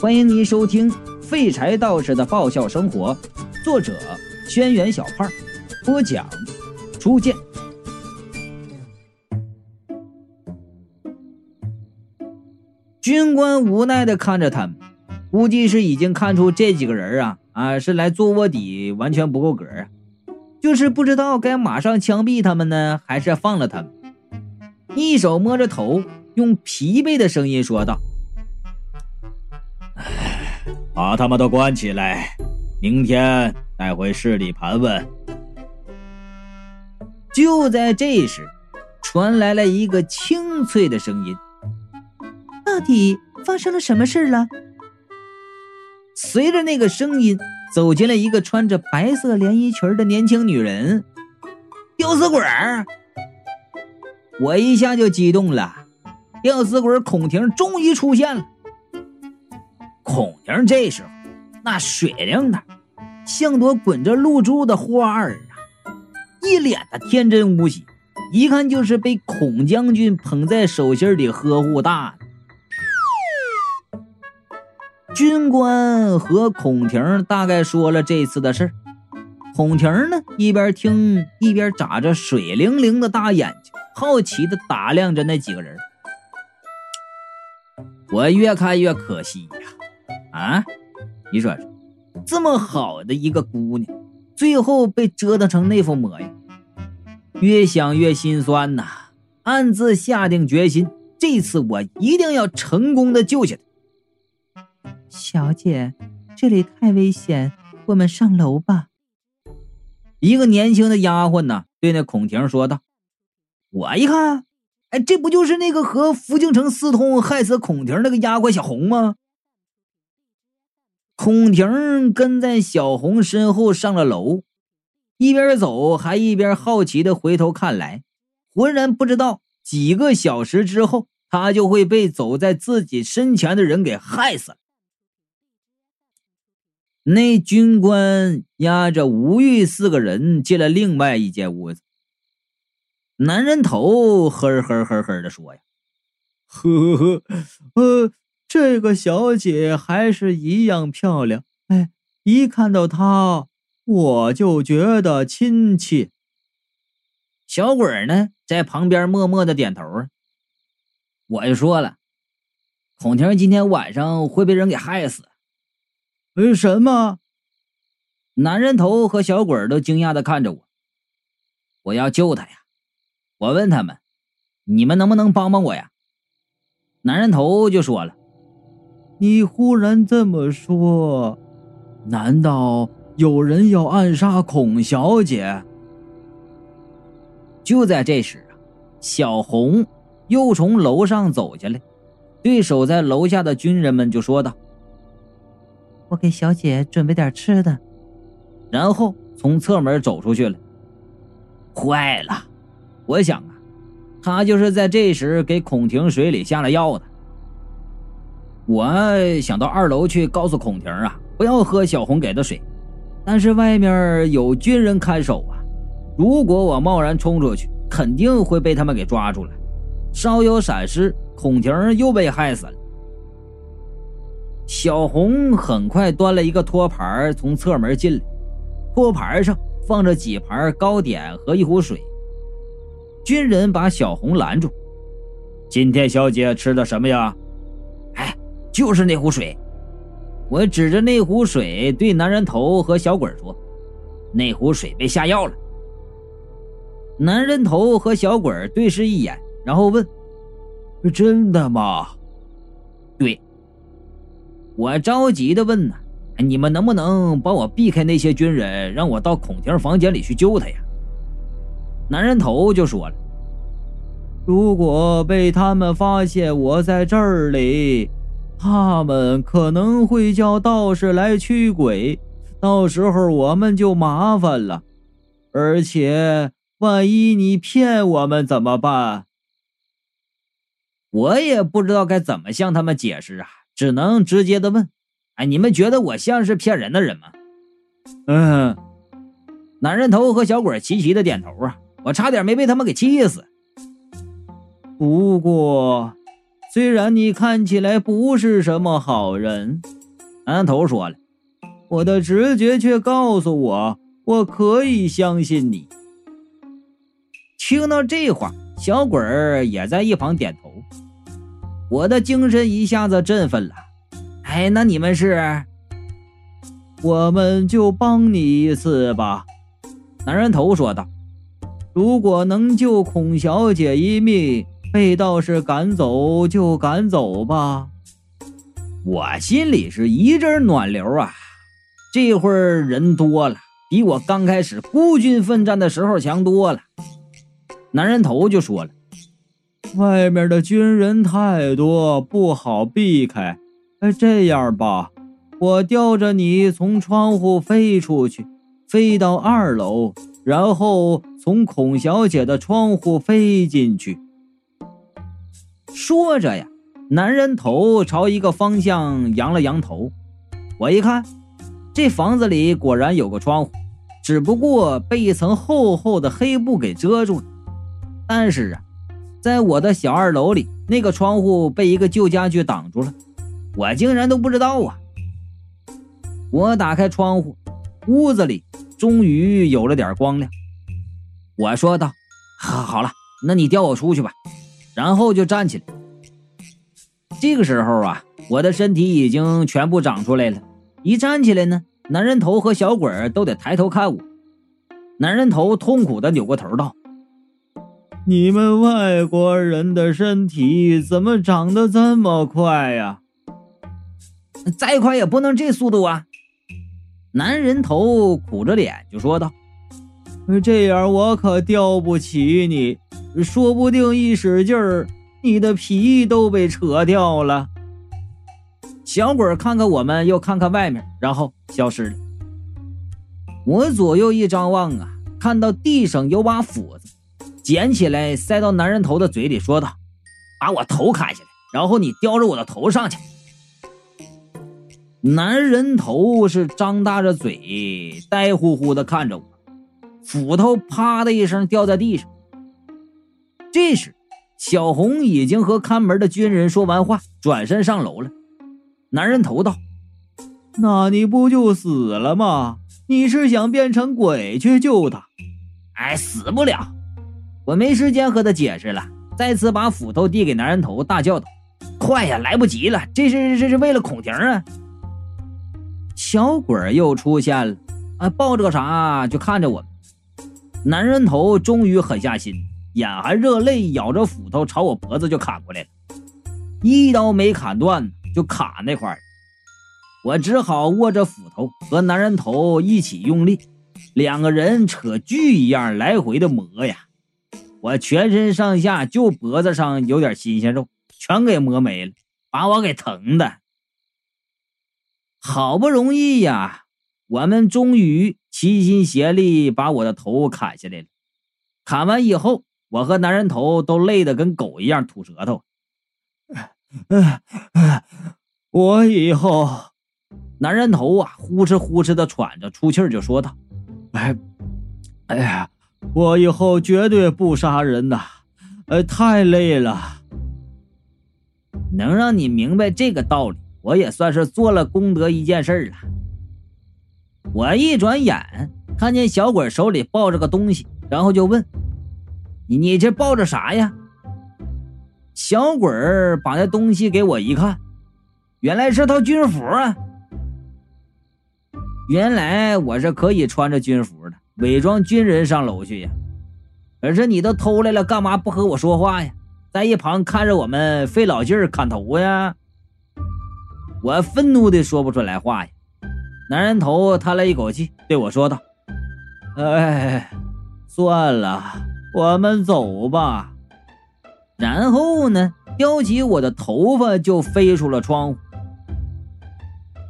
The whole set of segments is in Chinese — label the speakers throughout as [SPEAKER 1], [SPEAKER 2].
[SPEAKER 1] 欢迎您收听《废柴道士的爆笑生活》，作者：轩辕小胖，播讲：初见。军官无奈的看着他们，估计是已经看出这几个人啊啊是来做卧底，完全不够格啊，就是不知道该马上枪毙他们呢，还是放了他们。一手摸着头，用疲惫的声音说道。
[SPEAKER 2] 把他们都关起来，明天带回市里盘问。
[SPEAKER 1] 就在这时，传来了一个清脆的声音：“
[SPEAKER 3] 到底发生了什么事了？”
[SPEAKER 1] 随着那个声音，走进了一个穿着白色连衣裙的年轻女人。吊死鬼！我一下就激动了，吊死鬼孔婷终于出现了。孔婷这时候那水灵的，像朵滚着露珠的花儿啊，一脸的天真无邪，一看就是被孔将军捧在手心里呵护大的。军官和孔婷大概说了这次的事孔婷呢一边听一边眨着水灵灵的大眼睛，好奇的打量着那几个人。我越看越可惜呀。啊你说这么好的一个姑娘，最后被折腾成那副模样，越想越心酸呐！暗自下定决心，这次我一定要成功的救下她。
[SPEAKER 3] 小姐，这里太危险，我们上楼吧。
[SPEAKER 1] 一个年轻的丫鬟呢，对那孔婷说道：“我一看，哎，这不就是那个和福京城私通害死孔婷那个丫鬟小红吗？”孔婷跟在小红身后上了楼，一边走还一边好奇的回头看来，浑然不知道几个小时之后，他就会被走在自己身前的人给害死了。那军官押着吴玉四个人进了另外一间屋子。男人头呵呵呵呵的说：“呀，
[SPEAKER 4] 呵呵呵，呃。”这个小姐还是一样漂亮，哎，一看到她我就觉得亲切。
[SPEAKER 1] 小鬼呢，在旁边默默的点头啊。我就说了，孔婷今天晚上会被人给害死。
[SPEAKER 4] 为什么？
[SPEAKER 1] 男人头和小鬼都惊讶的看着我。我要救他呀！我问他们，你们能不能帮帮我呀？男人头就说了。
[SPEAKER 4] 你忽然这么说，难道有人要暗杀孔小姐？
[SPEAKER 1] 就在这时啊，小红又从楼上走下来，对守在楼下的军人们就说道：“
[SPEAKER 3] 我给小姐准备点吃的。”
[SPEAKER 1] 然后从侧门走出去了。坏了，我想啊，他就是在这时给孔婷水里下了药的。我想到二楼去告诉孔婷啊，不要喝小红给的水，但是外面有军人看守啊，如果我贸然冲出去，肯定会被他们给抓住了，稍有闪失，孔婷又被害死了。小红很快端了一个托盘从侧门进来，托盘上放着几盘糕点和一壶水。军人把小红拦住：“
[SPEAKER 2] 今天小姐吃的什么呀？”
[SPEAKER 1] 就是那壶水，我指着那壶水对男人头和小鬼说：“那壶水被下药了。”男人头和小鬼对视一眼，然后问：“
[SPEAKER 4] 真的吗？”“
[SPEAKER 1] 对。”我着急的问：“呢，你们能不能帮我避开那些军人，让我到孔婷房间里去救她呀？”男人头就说了：“
[SPEAKER 4] 如果被他们发现我在这里。”他们可能会叫道士来驱鬼，到时候我们就麻烦了。而且，万一你骗我们怎么办？
[SPEAKER 1] 我也不知道该怎么向他们解释啊，只能直接的问：“哎，你们觉得我像是骗人的人吗？”
[SPEAKER 4] 嗯，
[SPEAKER 1] 男人头和小鬼齐齐的点头啊，我差点没被他们给气死。
[SPEAKER 4] 不过。虽然你看起来不是什么好人，
[SPEAKER 1] 男人头说了，
[SPEAKER 4] 我的直觉却告诉我，我可以相信你。
[SPEAKER 1] 听到这话，小鬼儿也在一旁点头。我的精神一下子振奋了。哎，那你们是？
[SPEAKER 4] 我们就帮你一次吧。
[SPEAKER 1] 男人头说道：“
[SPEAKER 4] 如果能救孔小姐一命，被道士赶走就赶走吧。”
[SPEAKER 1] 我心里是一阵暖流啊！这会儿人多了，比我刚开始孤军奋战的时候强多了。男人头就说了：“
[SPEAKER 4] 外面的军人太多，不好避开。哎，这样吧。”我吊着你从窗户飞出去，飞到二楼，然后从孔小姐的窗户飞进去。
[SPEAKER 1] 说着呀，男人头朝一个方向扬了扬头。我一看，这房子里果然有个窗户，只不过被一层厚厚的黑布给遮住了。但是啊，在我的小二楼里，那个窗户被一个旧家具挡住了，我竟然都不知道啊！我打开窗户，屋子里终于有了点光亮。我说道：“好，了，那你吊我出去吧。”然后就站起来。这个时候啊，我的身体已经全部长出来了。一站起来呢，男人头和小鬼都得抬头看我。男人头痛苦的扭过头道：“
[SPEAKER 4] 你们外国人的身体怎么长得这么快呀？
[SPEAKER 1] 再快也不能这速度啊！”男人头苦着脸就说道：“
[SPEAKER 4] 这样我可吊不起你，说不定一使劲儿，你的皮都被扯掉了。”
[SPEAKER 1] 小鬼看看我们，又看看外面，然后消失了。我左右一张望啊，看到地上有把斧子，捡起来塞到男人头的嘴里，说道：“把我头砍下来，然后你叼着我的头上去。”男人头是张大着嘴，呆乎乎的看着我，斧头啪的一声掉在地上。这时，小红已经和看门的军人说完话，转身上楼了。男人头道：“
[SPEAKER 4] 那你不就死了吗？你是想变成鬼去救他？
[SPEAKER 1] 哎，死不了！我没时间和他解释了，再次把斧头递给男人头，大叫道：‘快呀，来不及了！这是这是为了孔婷啊！’”小鬼又出现了，啊，抱着个啥就看着我们。男人头终于狠下心，眼含热泪，咬着斧头朝我脖子就砍过来了，一刀没砍断，就卡那块儿。我只好握着斧头和男人头一起用力，两个人扯锯一样来回的磨呀。我全身上下就脖子上有点新鲜肉，全给磨没了，把我给疼的。好不容易呀，我们终于齐心协力把我的头砍下来了。砍完以后，我和男人头都累得跟狗一样吐舌头。
[SPEAKER 4] 我以后，
[SPEAKER 1] 男人头啊，呼哧呼哧的喘着，出气就说道：“
[SPEAKER 4] 哎，哎呀，我以后绝对不杀人呐！呃，太累了。
[SPEAKER 1] 能让你明白这个道理。”我也算是做了功德一件事了。我一转眼看见小鬼手里抱着个东西，然后就问：“你你这抱着啥呀？”小鬼儿把那东西给我一看，原来是套军服啊！原来我是可以穿着军服的，伪装军人上楼去呀。可是你都偷来了，干嘛不和我说话呀？在一旁看着我们费老劲儿砍头呀？我愤怒的说不出来话呀！男人头叹了一口气，对我说道：“
[SPEAKER 4] 哎，算了，我们走吧。”
[SPEAKER 1] 然后呢，叼起我的头发就飞出了窗户。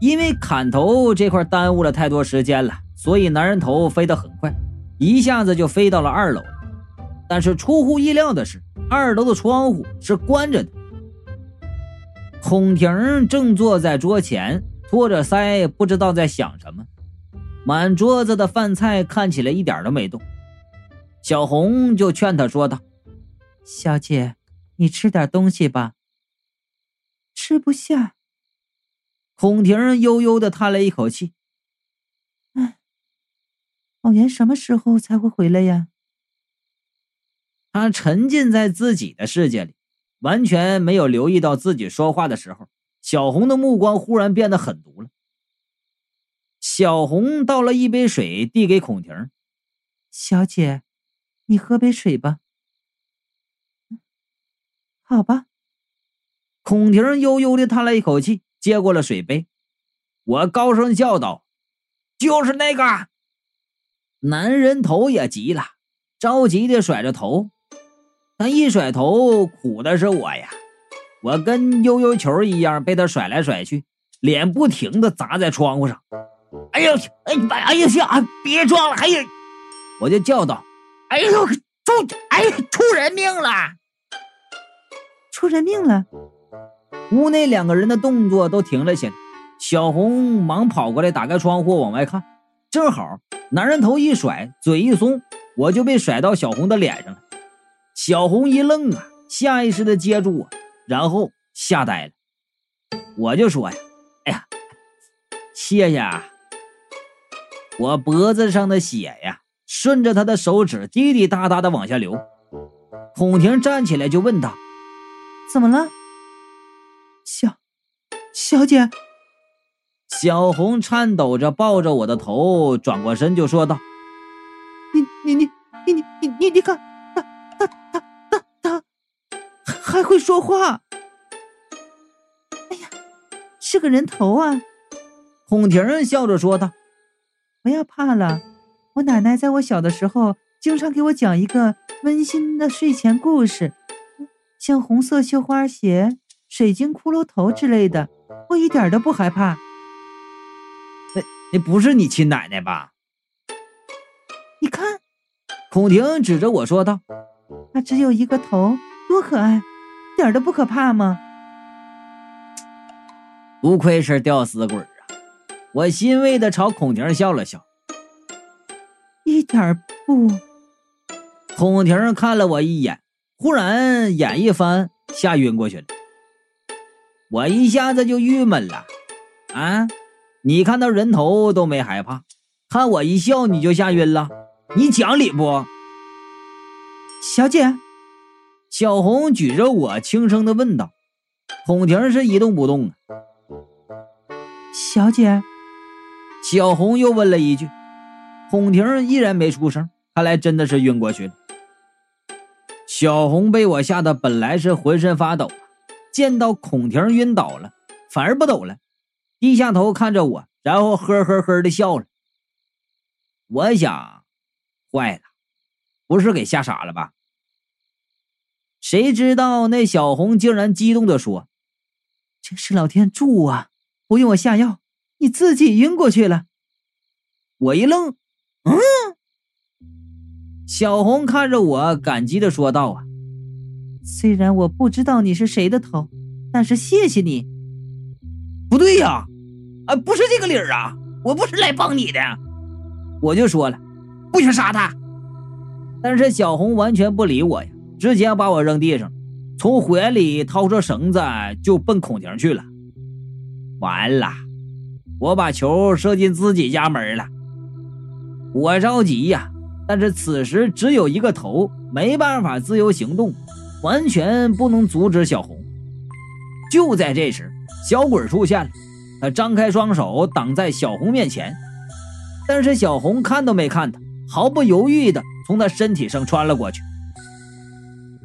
[SPEAKER 1] 因为砍头这块耽误了太多时间了，所以男人头飞得很快，一下子就飞到了二楼。但是出乎意料的是，二楼的窗户是关着的。孔婷正坐在桌前，托着腮，不知道在想什么。满桌子的饭菜看起来一点都没动。小红就劝她说道：“
[SPEAKER 3] 小姐，你吃点东西吧。”吃不下。
[SPEAKER 1] 孔婷悠悠的叹了一口气。
[SPEAKER 3] 唉，老严什么时候才会回来呀？
[SPEAKER 1] 他沉浸在自己的世界里，完全没有留意到自己说话的时候，小红的目光忽然变得狠毒了。小红倒了一杯水，递给孔婷：“
[SPEAKER 3] 小姐，你喝杯水吧。”“好吧。”
[SPEAKER 1] 孔婷悠悠的叹了一口气，接过了水杯。我高声叫道：“就是那个！”男人头也急了，着急的甩着头。他一甩头，苦的是我呀！我跟悠悠球一样被他甩来甩去，脸不停的砸在窗户上。哎呦，哎呀，哎呀，别撞了！哎呀，我就叫道：“哎呦，出，哎，出人命了！
[SPEAKER 3] 出人命了！”
[SPEAKER 1] 屋内两个人的动作都停了下来。小红忙跑过来，打开窗户往外看，正好男人头一甩，嘴一松，我就被甩到小红的脸上了。小红一愣啊，下意识的接住我，然后吓呆了。我就说呀：“哎呀，谢谢啊！”我脖子上的血呀，顺着他的手指滴滴答答的往下流。孔婷站起来就问道：“
[SPEAKER 3] 怎么了，小小姐？”
[SPEAKER 1] 小红颤抖着抱着我的头，转过身就说道：“
[SPEAKER 3] 你你你你你你你你看。”还会说话！哎呀，是个人头啊！
[SPEAKER 1] 孔婷笑着说道：“
[SPEAKER 3] 不要怕了，我奶奶在我小的时候经常给我讲一个温馨的睡前故事，像红色绣花鞋、水晶骷髅头之类的，我一点都不害怕。”
[SPEAKER 1] 那那不是你亲奶奶吧？
[SPEAKER 3] 你看，
[SPEAKER 1] 孔婷指着我说道：“
[SPEAKER 3] 她只有一个头，多可爱！”一点都不可怕吗？
[SPEAKER 1] 不愧是吊死鬼啊！我欣慰的朝孔婷笑了笑。
[SPEAKER 3] 一点不。
[SPEAKER 1] 孔婷看了我一眼，忽然眼一翻，吓晕过去了。我一下子就郁闷了。啊，你看到人头都没害怕，看我一笑你就吓晕了？你讲理不？
[SPEAKER 3] 小姐。
[SPEAKER 1] 小红举着我，轻声的问道：“孔婷是一动不动啊。”
[SPEAKER 3] 小姐，
[SPEAKER 1] 小红又问了一句。孔婷依然没出声，看来真的是晕过去了。小红被我吓得本来是浑身发抖，见到孔婷晕倒了，反而不抖了，低下头看着我，然后呵呵呵的笑了。我想，坏了，不是给吓傻了吧？谁知道那小红竟然激动的说：“
[SPEAKER 3] 真是老天助啊！不用我下药，你自己晕过去了。”
[SPEAKER 1] 我一愣，嗯。小红看着我，感激的说道：“啊，
[SPEAKER 3] 虽然我不知道你是谁的头，但是谢谢你。”
[SPEAKER 1] 不对呀，啊，不是这个理儿啊！我不是来帮你的，我就说了，不许杀他。但是小红完全不理我呀。直接把我扔地上，从怀里掏出绳子就奔孔婷去了。完了，我把球射进自己家门了。我着急呀，但是此时只有一个头，没办法自由行动，完全不能阻止小红。就在这时，小鬼出现了，他张开双手挡在小红面前，但是小红看都没看他，毫不犹豫的从他身体上穿了过去。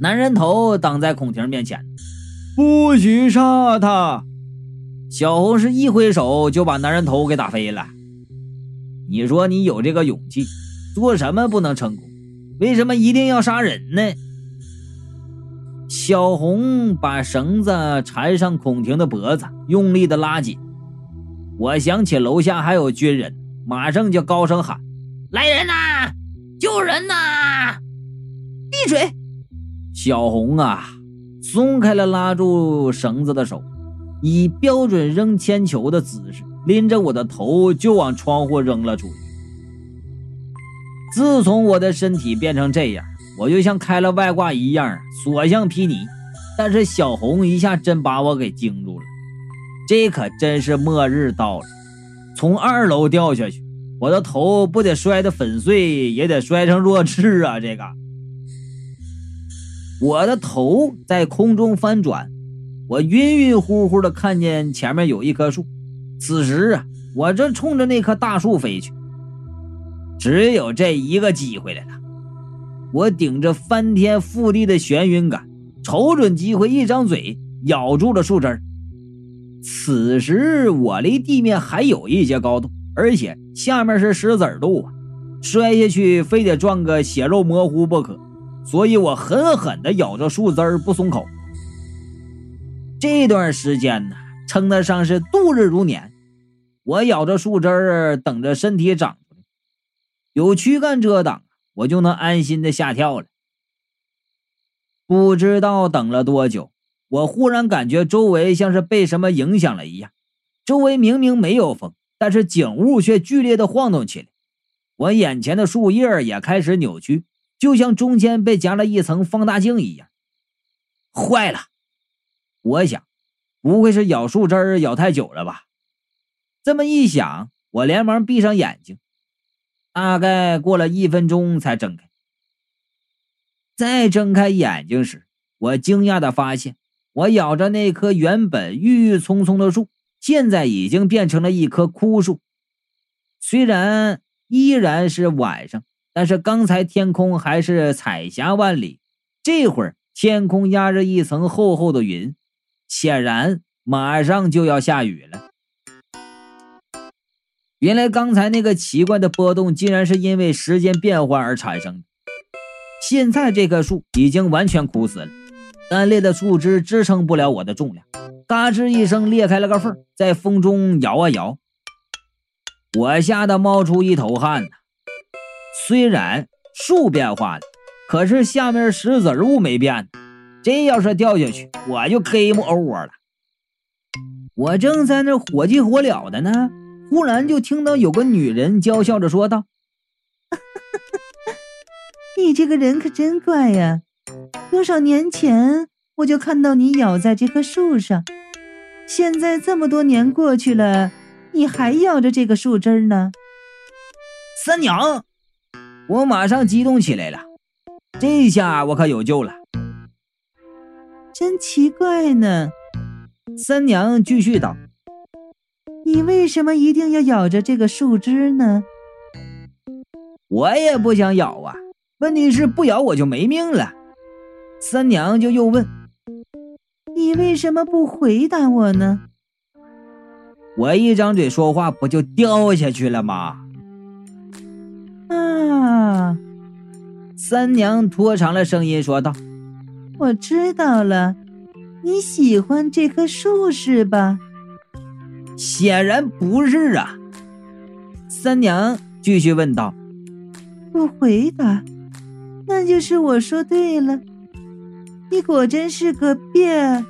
[SPEAKER 1] 男人头挡在孔婷面前，
[SPEAKER 4] 不许杀他！
[SPEAKER 1] 小红是一挥手就把男人头给打飞了。你说你有这个勇气，做什么不能成功？为什么一定要杀人呢？小红把绳子缠上孔婷的脖子，用力的拉紧。我想起楼下还有军人，马上就高声喊：“来人呐！救人呐！”
[SPEAKER 3] 闭嘴！
[SPEAKER 1] 小红啊，松开了拉住绳子的手，以标准扔铅球的姿势拎着我的头就往窗户扔了出去。自从我的身体变成这样，我就像开了外挂一样，所向披靡。但是小红一下真把我给惊住了。这可真是末日到了，从二楼掉下去，我的头不得摔得粉碎，也得摔成弱智啊！这个，我的头在空中翻转，我晕晕乎乎的看见前面有一棵树。此时啊，我正冲着那棵大树飞去，只有这一个机会来了。我顶着翻天覆地的眩晕感，瞅准机会，一张嘴咬住了树枝。此时我离地面还有一些高度，而且下面是石子路啊，摔下去非得撞个血肉模糊不可。所以我狠狠地咬着树枝不松口。这段时间呢，称得上是度日如年。我咬着树枝儿，等着身体长出来，有躯干遮挡，我就能安心的下跳了。不知道等了多久。我忽然感觉周围像是被什么影响了一样，周围明明没有风，但是景物却剧烈的晃动起来。我眼前的树叶也开始扭曲，就像中间被夹了一层放大镜一样。坏了，我想，不会是咬树枝儿咬太久了吧？这么一想，我连忙闭上眼睛，大概过了一分钟才睁开。再睁开眼睛时，我惊讶的发现。我咬着那棵原本郁郁葱葱的树，现在已经变成了一棵枯树。虽然依然是晚上，但是刚才天空还是彩霞万里，这会儿天空压着一层厚厚的云，显然马上就要下雨了。原来刚才那个奇怪的波动，竟然是因为时间变化而产生的。现在这棵树已经完全枯死了。干裂的树枝支撑不了我的重量，嘎吱一声裂开了个缝，在风中摇啊摇。我吓得冒出一头汗呐。虽然树变化了，可是下面石子物没变。这要是掉下去，我就 game over 了。我正在那火急火燎的呢，忽然就听到有个女人娇笑着说道：“
[SPEAKER 3] 你这个人可真怪呀。”多少年前我就看到你咬在这棵树上，现在这么多年过去了，你还咬着这个树枝呢。
[SPEAKER 1] 三娘，我马上激动起来了，这下我可有救了。
[SPEAKER 3] 真奇怪呢，
[SPEAKER 1] 三娘继续道：“
[SPEAKER 3] 你为什么一定要咬着这个树枝呢？”
[SPEAKER 1] 我也不想咬啊，问题是不咬我就没命了。三娘就又问：“
[SPEAKER 3] 你为什么不回答我呢？”
[SPEAKER 1] 我一张嘴说话，不就掉下去了吗？
[SPEAKER 3] 啊！
[SPEAKER 1] 三娘拖长了声音说道：“
[SPEAKER 3] 我知道了，你喜欢这棵树是吧？”
[SPEAKER 1] 显然不是啊。三娘继续问道：“
[SPEAKER 3] 不回答，那就是我说对了。”你果真是个变！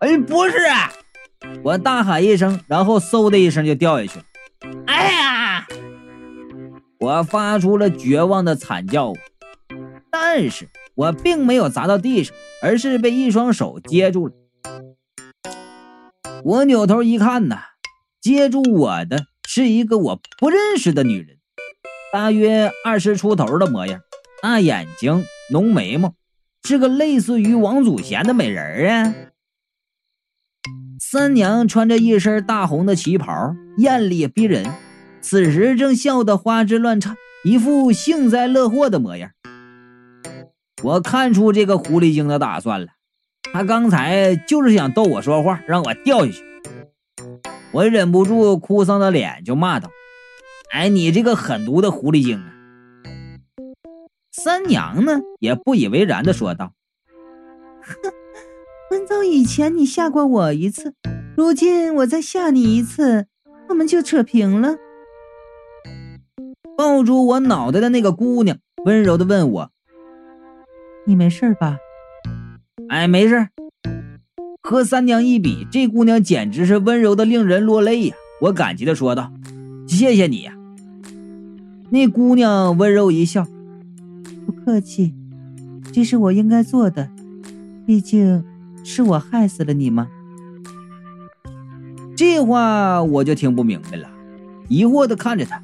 [SPEAKER 1] 哎，不是！啊！我大喊一声，然后嗖的一声就掉下去了。哎呀！我发出了绝望的惨叫，但是我并没有砸到地上，而是被一双手接住了。我扭头一看呐，接住我的是一个我不认识的女人，大约二十出头的模样，大眼睛，浓眉毛。是个类似于王祖贤的美人啊！三娘穿着一身大红的旗袍，艳丽逼人，此时正笑得花枝乱颤，一副幸灾乐祸的模样。我看出这个狐狸精的打算了，她刚才就是想逗我说话，让我掉下去。我忍不住哭丧着脸就骂道：“哎，你这个狠毒的狐狸精啊！”三娘呢，也不以为然的说道：“
[SPEAKER 3] 哼，很早以前你吓过我一次，如今我再吓你一次，我们就扯平了。”
[SPEAKER 1] 抱住我脑袋的那个姑娘温柔的问我：“
[SPEAKER 3] 你没事吧？”“
[SPEAKER 1] 哎，没事。”和三娘一比，这姑娘简直是温柔的令人落泪呀！我感激的说道：“谢谢你呀。”那姑娘温柔一笑。
[SPEAKER 3] 不客气，这是我应该做的。毕竟是我害死了你吗？
[SPEAKER 1] 这话我就听不明白了，疑惑的看着他：“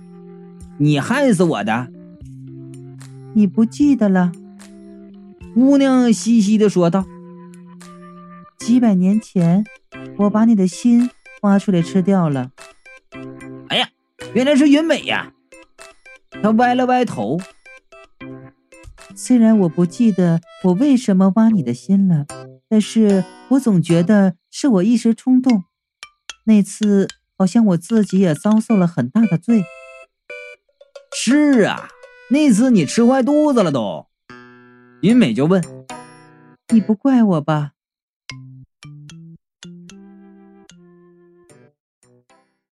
[SPEAKER 1] 你害死我的？
[SPEAKER 3] 你不记得了？”
[SPEAKER 1] 姑娘嘻嘻的说道：“
[SPEAKER 3] 几百年前，我把你的心挖出来吃掉了。”
[SPEAKER 1] 哎呀，原来是云美呀！他歪了歪头。
[SPEAKER 3] 虽然我不记得我为什么挖你的心了，但是我总觉得是我一时冲动。那次好像我自己也遭受了很大的罪。
[SPEAKER 1] 是啊，那次你吃坏肚子了都。云美就问：“
[SPEAKER 3] 你不怪我吧？”